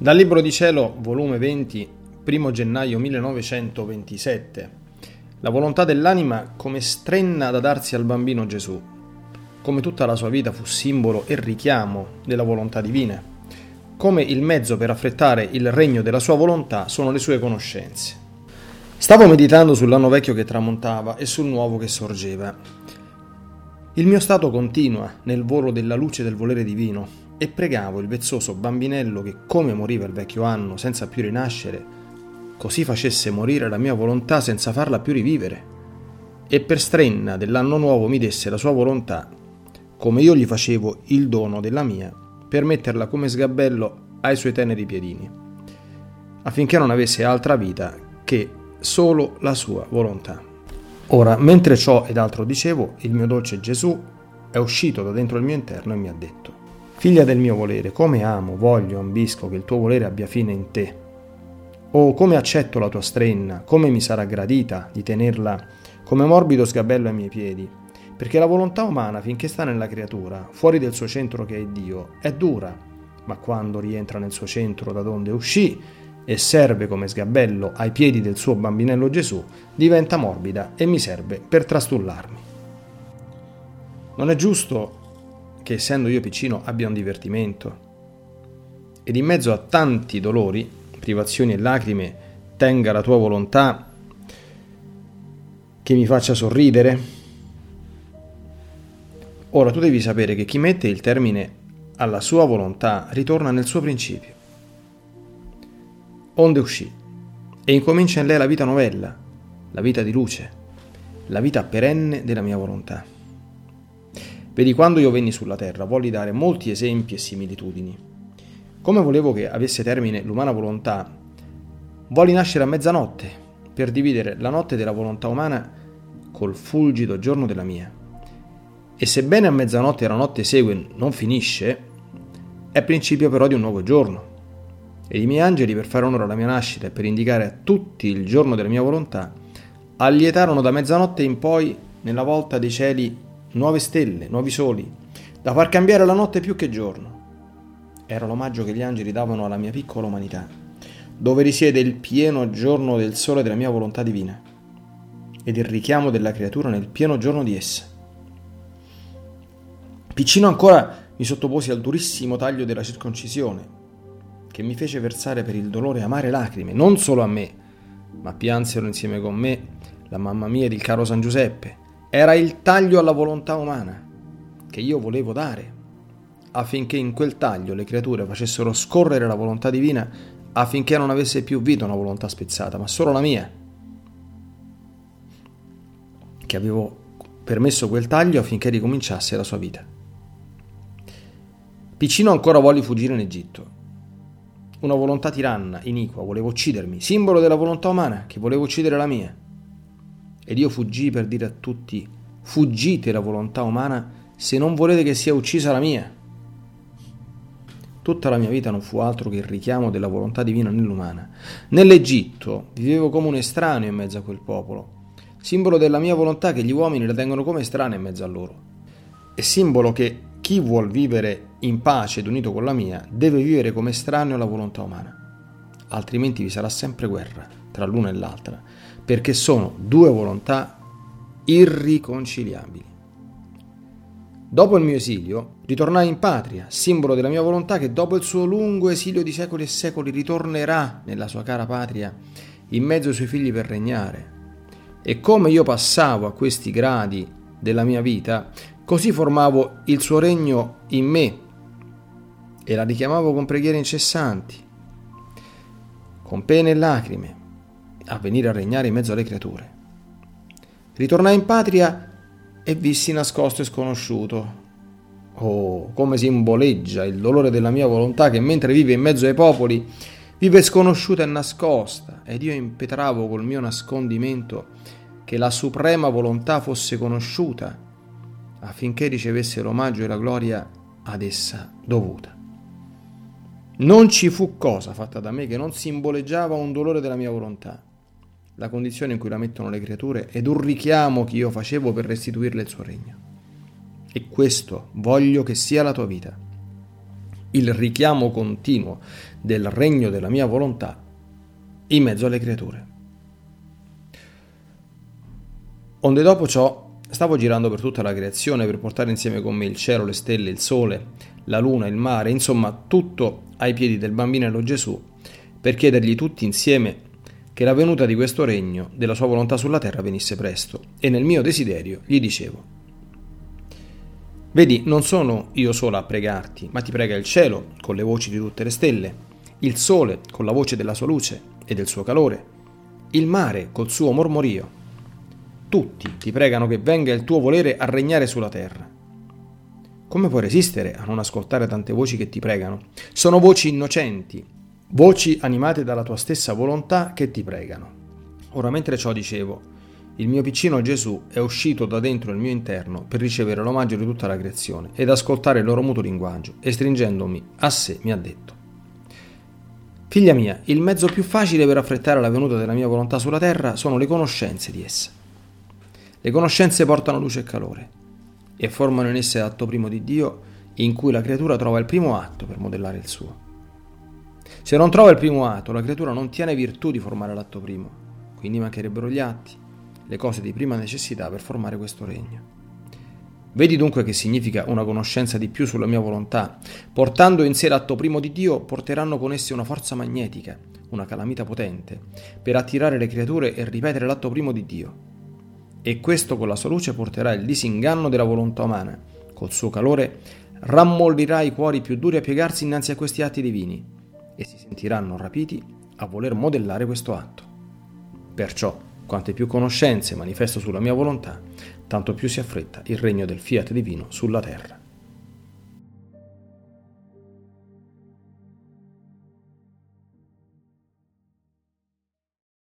Dal Libro di Cielo, volume 20, 1 gennaio 1927. La volontà dell'anima come strenna da darsi al bambino Gesù, come tutta la sua vita fu simbolo e richiamo della volontà divina, come il mezzo per affrettare il regno della sua volontà sono le sue conoscenze. Stavo meditando sull'anno vecchio che tramontava e sul nuovo che sorgeva. Il mio stato continua nel volo della luce del volere divino e pregavo il vezzoso bambinello che come moriva il vecchio anno senza più rinascere, così facesse morire la mia volontà senza farla più rivivere, e per strenna dell'anno nuovo mi desse la sua volontà, come io gli facevo il dono della mia, per metterla come sgabello ai suoi teneri piedini, affinché non avesse altra vita che solo la sua volontà. Ora, mentre ciò ed altro dicevo, il mio dolce Gesù è uscito da dentro il mio interno e mi ha detto, Figlia del mio volere, come amo, voglio, ambisco che il tuo volere abbia fine in te. Oh, come accetto la tua strenna, come mi sarà gradita di tenerla come morbido sgabello ai miei piedi, perché la volontà umana, finché sta nella creatura, fuori del suo centro che è Dio, è dura, ma quando rientra nel suo centro da donde uscì e serve come sgabello ai piedi del suo bambinello Gesù, diventa morbida e mi serve per trastullarmi. Non è giusto che essendo io piccino abbia un divertimento ed in mezzo a tanti dolori, privazioni e lacrime tenga la tua volontà che mi faccia sorridere? Ora tu devi sapere che chi mette il termine alla sua volontà ritorna nel suo principio. Onde uscì e incomincia in lei la vita novella, la vita di luce, la vita perenne della mia volontà. Vedi, quando io venni sulla terra, volli dare molti esempi e similitudini. Come volevo che avesse termine l'umana volontà, volli nascere a mezzanotte per dividere la notte della volontà umana col fulgido giorno della mia. E sebbene a mezzanotte la notte segue non finisce, è principio però di un nuovo giorno. E i miei angeli, per fare onore alla mia nascita e per indicare a tutti il giorno della mia volontà, allietarono da mezzanotte in poi nella volta dei cieli nuove stelle, nuovi soli, da far cambiare la notte più che giorno. Era l'omaggio che gli angeli davano alla mia piccola umanità, dove risiede il pieno giorno del sole della mia volontà divina ed il richiamo della creatura nel pieno giorno di essa. Piccino ancora mi sottoposi al durissimo taglio della circoncisione, che mi fece versare per il dolore amare lacrime, non solo a me, ma piansero insieme con me la mamma mia ed il caro San Giuseppe, era il taglio alla volontà umana che io volevo dare, affinché in quel taglio le creature facessero scorrere la volontà divina, affinché non avesse più vita una volontà spezzata, ma solo la mia, che avevo permesso quel taglio affinché ricominciasse la sua vita. Piccino ancora volli fuggire in Egitto. Una volontà tiranna, iniqua, voleva uccidermi, simbolo della volontà umana, che voleva uccidere la mia. Ed io fuggii per dire a tutti, fuggite la volontà umana se non volete che sia uccisa la mia. Tutta la mia vita non fu altro che il richiamo della volontà divina nell'umana. Nell'Egitto vivevo come un estraneo in mezzo a quel popolo, simbolo della mia volontà che gli uomini la tengono come estranea in mezzo a loro. E simbolo che chi vuol vivere in pace ed unito con la mia deve vivere come estraneo alla volontà umana. Altrimenti vi sarà sempre guerra tra l'una e l'altra perché sono due volontà irriconciliabili. Dopo il mio esilio, ritornai in patria, simbolo della mia volontà che dopo il suo lungo esilio di secoli e secoli ritornerà nella sua cara patria in mezzo ai suoi figli per regnare. E come io passavo a questi gradi della mia vita, così formavo il suo regno in me e la richiamavo con preghiere incessanti, con pene e lacrime, a venire a regnare in mezzo alle creature. Ritornai in patria e vissi nascosto e sconosciuto. Oh, come simboleggia il dolore della mia volontà che mentre vive in mezzo ai popoli vive sconosciuta e nascosta, ed io impetravo col mio nascondimento che la suprema volontà fosse conosciuta, affinché ricevesse l'omaggio e la gloria ad essa dovuta. Non ci fu cosa fatta da me che non simboleggiava un dolore della mia volontà la condizione in cui la mettono le creature ed un richiamo che io facevo per restituirle il suo regno. E questo voglio che sia la tua vita. il richiamo continuo del regno della mia volontà in mezzo alle creature. Onde dopo ciò stavo girando per tutta la creazione per portare insieme con me il cielo, le stelle, il sole, la luna, il mare, insomma tutto ai piedi del bambinello Gesù, per chiedergli tutti insieme che la venuta di questo regno, della sua volontà sulla terra, venisse presto. E nel mio desiderio gli dicevo, Vedi, non sono io sola a pregarti, ma ti prega il cielo con le voci di tutte le stelle, il sole con la voce della sua luce e del suo calore, il mare col suo mormorio. Tutti ti pregano che venga il tuo volere a regnare sulla terra. Come puoi resistere a non ascoltare tante voci che ti pregano? Sono voci innocenti, voci animate dalla tua stessa volontà che ti pregano. Ora mentre ciò dicevo, il mio piccino Gesù è uscito da dentro il mio interno per ricevere l'omaggio di tutta la creazione ed ascoltare il loro mutuo linguaggio e stringendomi a sé mi ha detto Figlia mia, il mezzo più facile per affrettare la venuta della mia volontà sulla terra sono le conoscenze di essa. Le conoscenze portano luce e calore e formano in esse l'atto primo di Dio in cui la creatura trova il primo atto per modellare il suo. Se non trova il primo atto, la creatura non tiene virtù di formare l'atto primo, quindi mancherebbero gli atti le cose di prima necessità per formare questo regno. Vedi dunque che significa una conoscenza di più sulla mia volontà. Portando in sé l'atto primo di Dio, porteranno con essi una forza magnetica, una calamita potente, per attirare le creature e ripetere l'atto primo di Dio. E questo con la sua luce porterà il disinganno della volontà umana. Col suo calore rammoldirà i cuori più duri a piegarsi innanzi a questi atti divini e si sentiranno rapiti a voler modellare questo atto. Perciò, quante più conoscenze manifesto sulla mia volontà, tanto più si affretta il regno del fiat divino sulla terra.